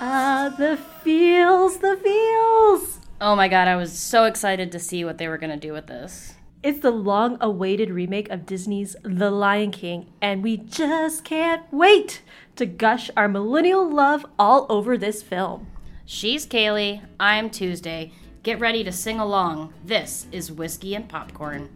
Ah, the feels, the feels. Oh my god, I was so excited to see what they were going to do with this. It's the long awaited remake of Disney's The Lion King, and we just can't wait to gush our millennial love all over this film. She's Kaylee, I'm Tuesday. Get ready to sing along. This is Whiskey and Popcorn.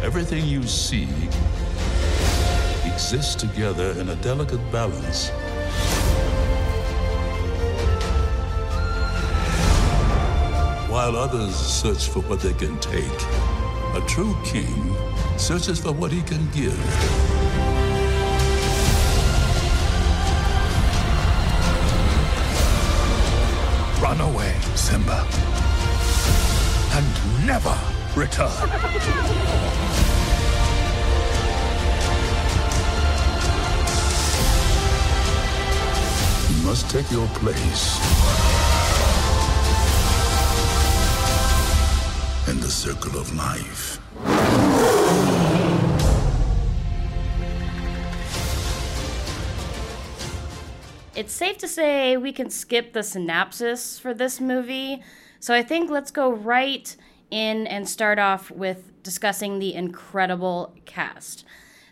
Everything you see exists together in a delicate balance. While others search for what they can take, a true king searches for what he can give. Run away, Simba. And never return. Take your place in the circle of life. It's safe to say we can skip the synopsis for this movie, so I think let's go right in and start off with discussing the incredible cast.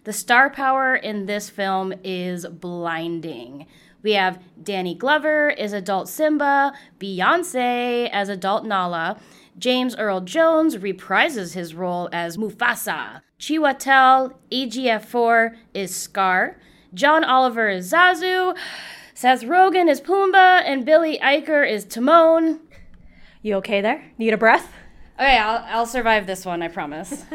The star power in this film is blinding. We have Danny Glover as adult Simba, Beyonce as adult Nala, James Earl Jones reprises his role as Mufasa, Chiwetel Ejiofor is Scar, John Oliver is Zazu, Seth Rogen is Pumbaa, and Billy Eichner is Timon. You okay there? Need a breath? Okay, I'll, I'll survive this one, I promise.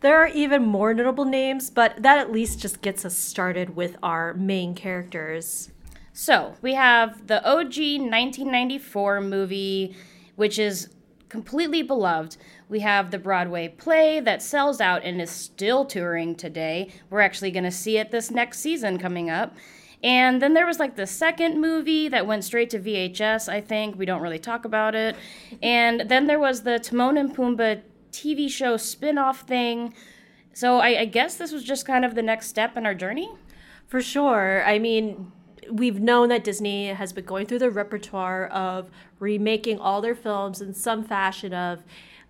There are even more notable names, but that at least just gets us started with our main characters. So we have the OG 1994 movie, which is completely beloved. We have the Broadway play that sells out and is still touring today. We're actually going to see it this next season coming up. And then there was like the second movie that went straight to VHS, I think. We don't really talk about it. And then there was the Timon and Pumbaa TV show spin off thing. So I, I guess this was just kind of the next step in our journey. For sure. I mean, we've known that Disney has been going through the repertoire of remaking all their films in some fashion of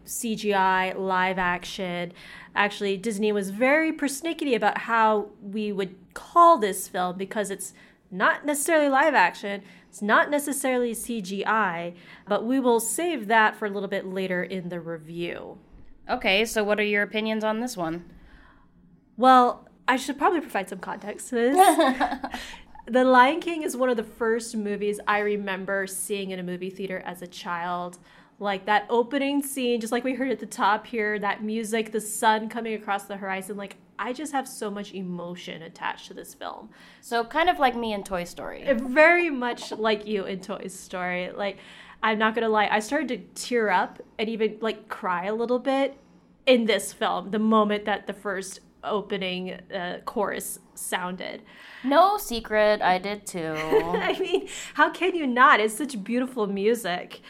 CGI, live action. Actually, Disney was very persnickety about how we would call this film because it's not necessarily live action, it's not necessarily CGI, but we will save that for a little bit later in the review. Okay, so what are your opinions on this one? Well, I should probably provide some context to this. the Lion King is one of the first movies I remember seeing in a movie theater as a child. Like that opening scene, just like we heard at the top here, that music, the sun coming across the horizon, like I just have so much emotion attached to this film. So kind of like me in Toy Story. Eh, very much like you in Toy Story. Like I'm not gonna lie, I started to tear up and even like cry a little bit in this film the moment that the first opening uh, chorus sounded. No secret, I did too. I mean, how can you not? It's such beautiful music.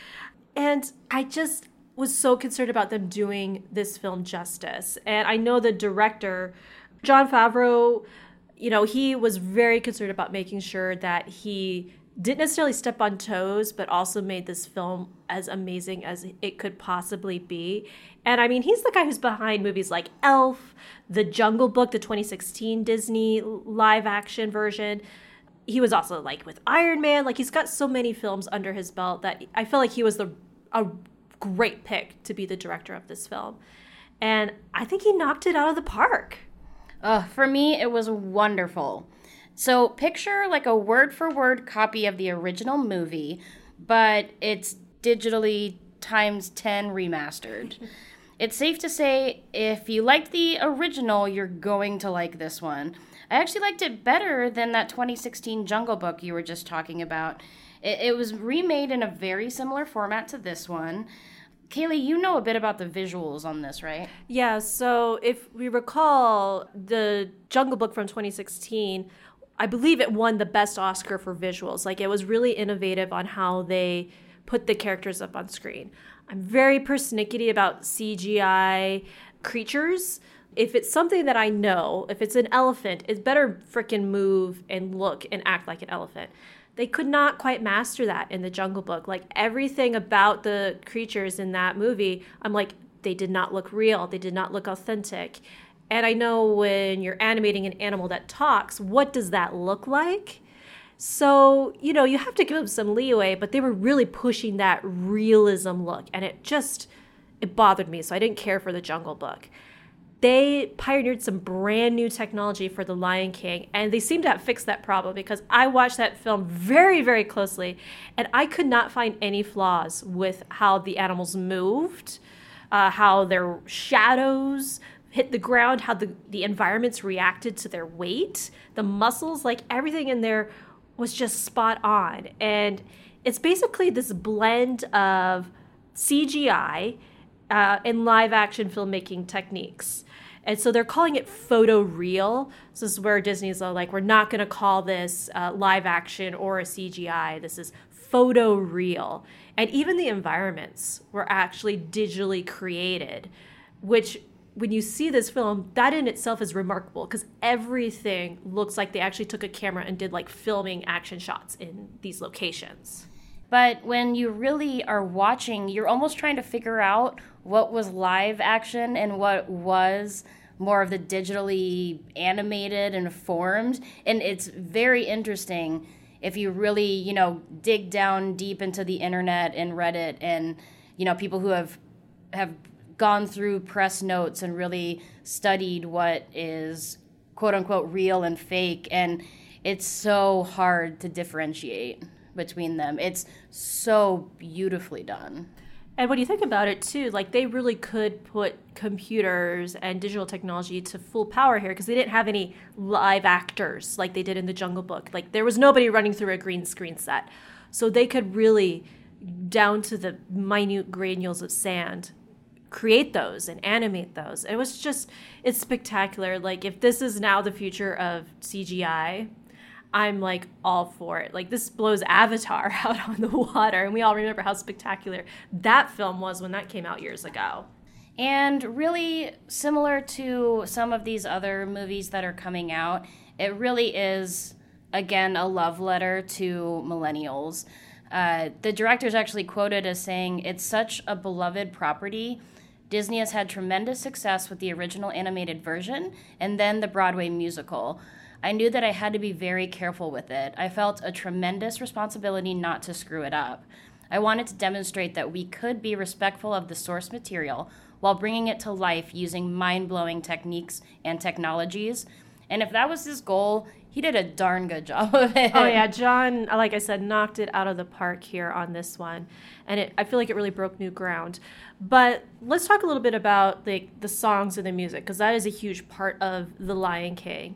And I just was so concerned about them doing this film justice. And I know the director, Jon Favreau, you know, he was very concerned about making sure that he didn't necessarily step on toes, but also made this film as amazing as it could possibly be. And I mean, he's the guy who's behind movies like Elf, The Jungle Book, the 2016 Disney live action version. He was also like with Iron Man. Like he's got so many films under his belt that I feel like he was the a great pick to be the director of this film. And I think he knocked it out of the park. Uh, for me, it was wonderful. So picture like a word for word copy of the original movie, but it's digitally times 10 remastered. It's safe to say if you liked the original, you're going to like this one. I actually liked it better than that 2016 Jungle Book you were just talking about. It, it was remade in a very similar format to this one. Kaylee, you know a bit about the visuals on this, right? Yeah, so if we recall the Jungle Book from 2016, I believe it won the best Oscar for visuals. Like it was really innovative on how they put the characters up on screen. I'm very persnickety about CGI creatures. If it's something that I know, if it's an elephant, it's better freaking move and look and act like an elephant. They could not quite master that in the Jungle Book. Like everything about the creatures in that movie, I'm like, they did not look real. They did not look authentic. And I know when you're animating an animal that talks, what does that look like? So, you know, you have to give them some leeway, but they were really pushing that realism look. And it just, it bothered me. So I didn't care for the Jungle Book they pioneered some brand new technology for The Lion King, and they seem to have fixed that problem because I watched that film very, very closely, and I could not find any flaws with how the animals moved, uh, how their shadows hit the ground, how the, the environments reacted to their weight, the muscles, like everything in there was just spot on. And it's basically this blend of CGI uh, and live action filmmaking techniques. And so they're calling it photo real. So this is where Disney's like, we're not going to call this uh, live action or a CGI. This is photo real. And even the environments were actually digitally created, which when you see this film, that in itself is remarkable because everything looks like they actually took a camera and did like filming action shots in these locations. But when you really are watching, you're almost trying to figure out what was live action and what was more of the digitally animated and formed. And it's very interesting if you really, you know, dig down deep into the internet and Reddit and, you know, people who have have gone through press notes and really studied what is quote unquote real and fake and it's so hard to differentiate between them. It's so beautifully done. And when you think about it too, like they really could put computers and digital technology to full power here because they didn't have any live actors like they did in the Jungle Book. Like there was nobody running through a green screen set. So they could really down to the minute granules of sand create those and animate those. It was just it's spectacular. Like if this is now the future of CGI, I'm like all for it. Like this blows Avatar out on the water, and we all remember how spectacular that film was when that came out years ago. And really similar to some of these other movies that are coming out, it really is again a love letter to millennials. Uh, the director is actually quoted as saying, "It's such a beloved property." Disney has had tremendous success with the original animated version and then the Broadway musical. I knew that I had to be very careful with it. I felt a tremendous responsibility not to screw it up. I wanted to demonstrate that we could be respectful of the source material while bringing it to life using mind blowing techniques and technologies. And if that was his goal, he did a darn good job of it. Oh yeah, Jon, like I said, knocked it out of the park here on this one, and it, I feel like it really broke new ground. But let's talk a little bit about like the songs and the music because that is a huge part of the Lion King.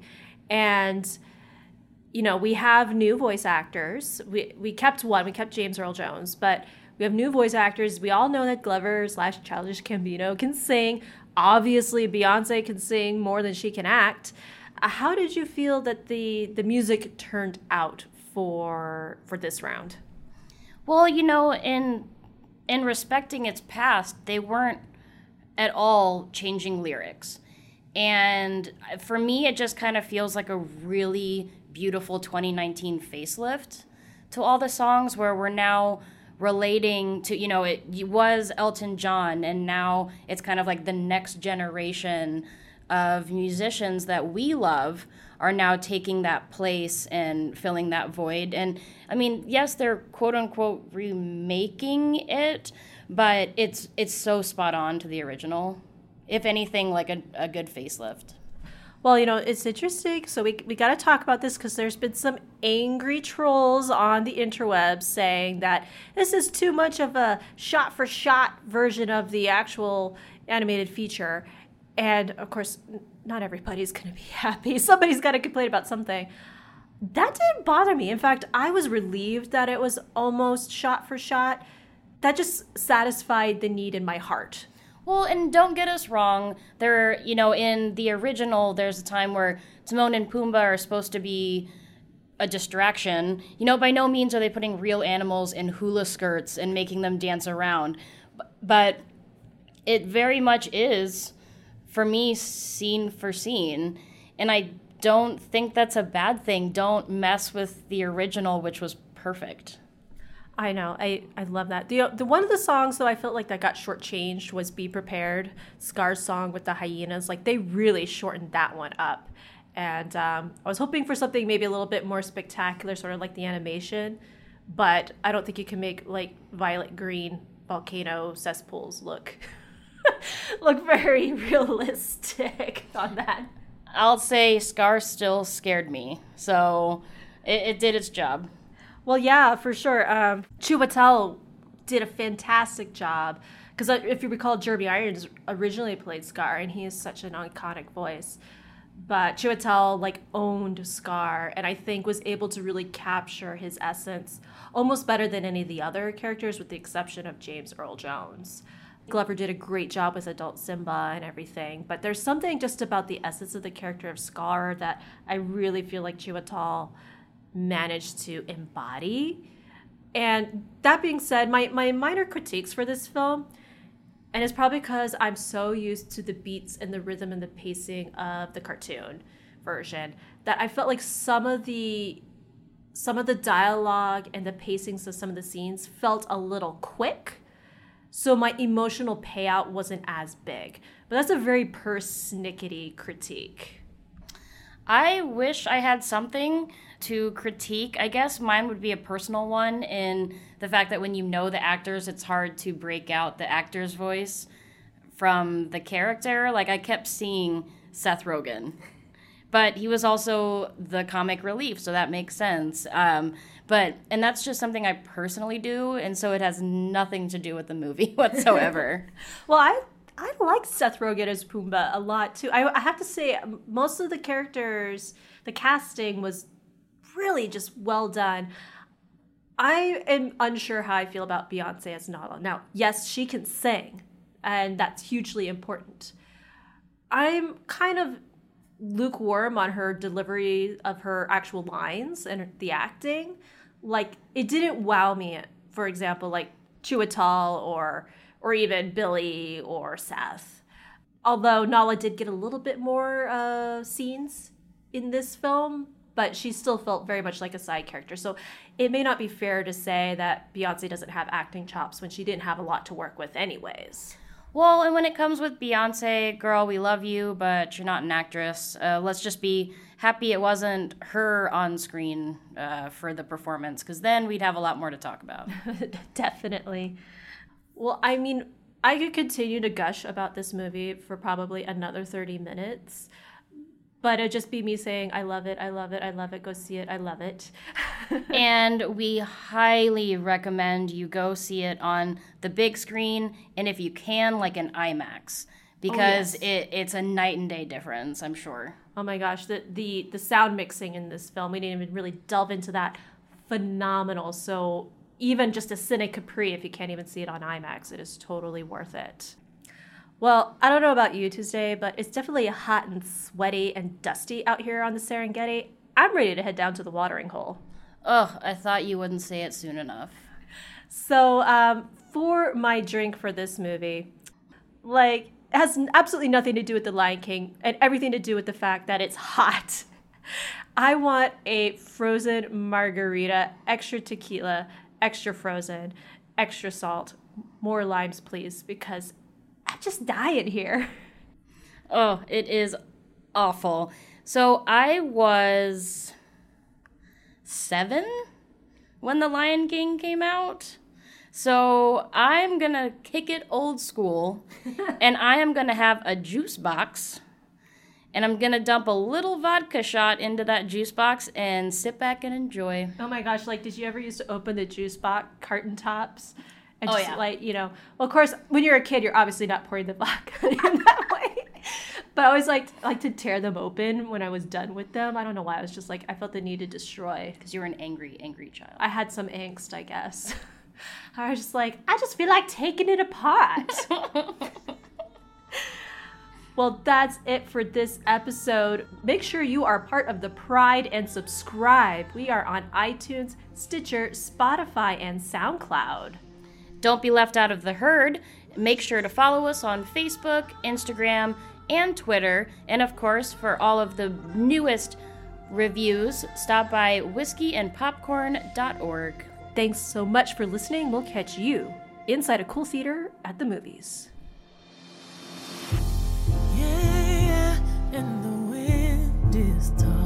And you know we have new voice actors. We we kept one we kept james earl jones but we have new voice actors. We all know that glover slash childish gambino can sing. Obviously beyonce can sing more than she can act Uh, how did you feel that the the music turned out for for this round? Well you know in in respecting its past they weren't at all changing lyrics. And for me, it just kind of feels like a really beautiful 2019 facelift to all the songs where we're now relating to, you know, it was Elton John, and now it's kind of like the next generation of musicians that we love are now taking that place and filling that void. And I mean, yes, they're quote unquote remaking it, but it's it's so spot on to the original if anything, like a, a good facelift. Well, you know, it's interesting. So we, we got to talk about this because there's been some angry trolls on the interwebs saying that this is too much of a shot for shot version of the actual animated feature. And of course, not everybody's going to be happy. Somebody's got to complain about something. That didn't bother me. In fact, I was relieved that it was almost shot for shot. That just satisfied the need in my heart. Well, and don't get us wrong. There, you know, in the original, there's a time where Timon and Pumbaa are supposed to be a distraction. You know, by no means are they putting real animals in hula skirts and making them dance around. But it very much is, for me, scene for scene. And I don't think that's a bad thing. Don't mess with the original, which was perfect. I know. I, I love that. The, the one of the songs though I felt like that got shortchanged was "Be Prepared," Scar's song with the hyenas. Like they really shortened that one up, and um, I was hoping for something maybe a little bit more spectacular, sort of like the animation. But I don't think you can make like violet green volcano cesspools look look very realistic on that. I'll say Scar still scared me, so it, it did its job. Well, yeah, for sure. Um, Chiwetel did a fantastic job because uh, if you recall, Jeremy Irons originally played Scar, and he is such an iconic voice. But Chiwetel like owned Scar, and I think was able to really capture his essence almost better than any of the other characters, with the exception of James Earl Jones. Glover did a great job with adult Simba and everything, but there's something just about the essence of the character of Scar that I really feel like Chiwetel managed to embody. And that being said, my, my minor critiques for this film, and it's probably because I'm so used to the beats and the rhythm and the pacing of the cartoon version that I felt like some of the some of the dialogue and the pacings of some of the scenes felt a little quick. So my emotional payout wasn't as big. But that's a very persnickety critique. I wish I had something to critique. I guess mine would be a personal one in the fact that when you know the actors, it's hard to break out the actor's voice from the character. Like I kept seeing Seth Rogen, but he was also the comic relief, so that makes sense. Um, but and that's just something I personally do, and so it has nothing to do with the movie whatsoever. well, I I like Seth Rogen as Pumbaa a lot too. I, I have to say, most of the characters, the casting was really just well done. I am unsure how I feel about Beyonce as Nala. Now, yes, she can sing, and that's hugely important. I'm kind of lukewarm on her delivery of her actual lines and the acting. Like, it didn't wow me, for example, like Chiwetel or or even Billy or Seth. Although Nala did get a little bit more uh, scenes in this film, but she still felt very much like a side character. So it may not be fair to say that Beyonce doesn't have acting chops when she didn't have a lot to work with, anyways. Well, and when it comes with Beyonce, girl, we love you, but you're not an actress. Uh, let's just be happy it wasn't her on screen uh, for the performance, because then we'd have a lot more to talk about. Definitely. Well, I mean, I could continue to gush about this movie for probably another 30 minutes but it'd just be me saying i love it i love it i love it go see it i love it and we highly recommend you go see it on the big screen and if you can like an imax oh, because oh, yes. it, it's a night and day difference i'm sure oh my gosh the, the the sound mixing in this film we didn't even really delve into that phenomenal so even just a Cine Capri, if you can't even see it on IMAX, it is totally worth it. Well, I don't know about you, Tuesday, but it's definitely hot and sweaty and dusty out here on the Serengeti. I'm ready to head down to the watering hole. Ugh, I thought you wouldn't say it soon enough. So, um, for my drink for this movie, like, it has absolutely nothing to do with The Lion King and everything to do with the fact that it's hot. I want a frozen margarita, extra tequila, extra frozen, extra salt, more limes, please, because I just die in here. Oh, it is awful. So I was seven when The Lion King came out. So I'm gonna kick it old school and I am gonna have a juice box and I'm gonna dump a little vodka shot into that juice box and sit back and enjoy. Oh my gosh, like did you ever used to open the juice box carton tops And Oh, just yeah. like, you know, well, of course, when you're a kid, you're obviously not pouring the vodka in that way. But I always liked like to tear them open when I was done with them. I don't know why. I was just like I felt the need to destroy. Because you were an angry, angry child. I had some angst, I guess. I was just like, I just feel like taking it apart. well, that's it for this episode. Make sure you are part of the Pride and subscribe. We are on iTunes, Stitcher, Spotify, and SoundCloud. Don't be left out of the herd. Make sure to follow us on Facebook, Instagram, and Twitter. And of course, for all of the newest reviews, stop by whiskeyandpopcorn.org. Thanks so much for listening. We'll catch you inside a cool theater at the movies. Yeah, and the wind is talking.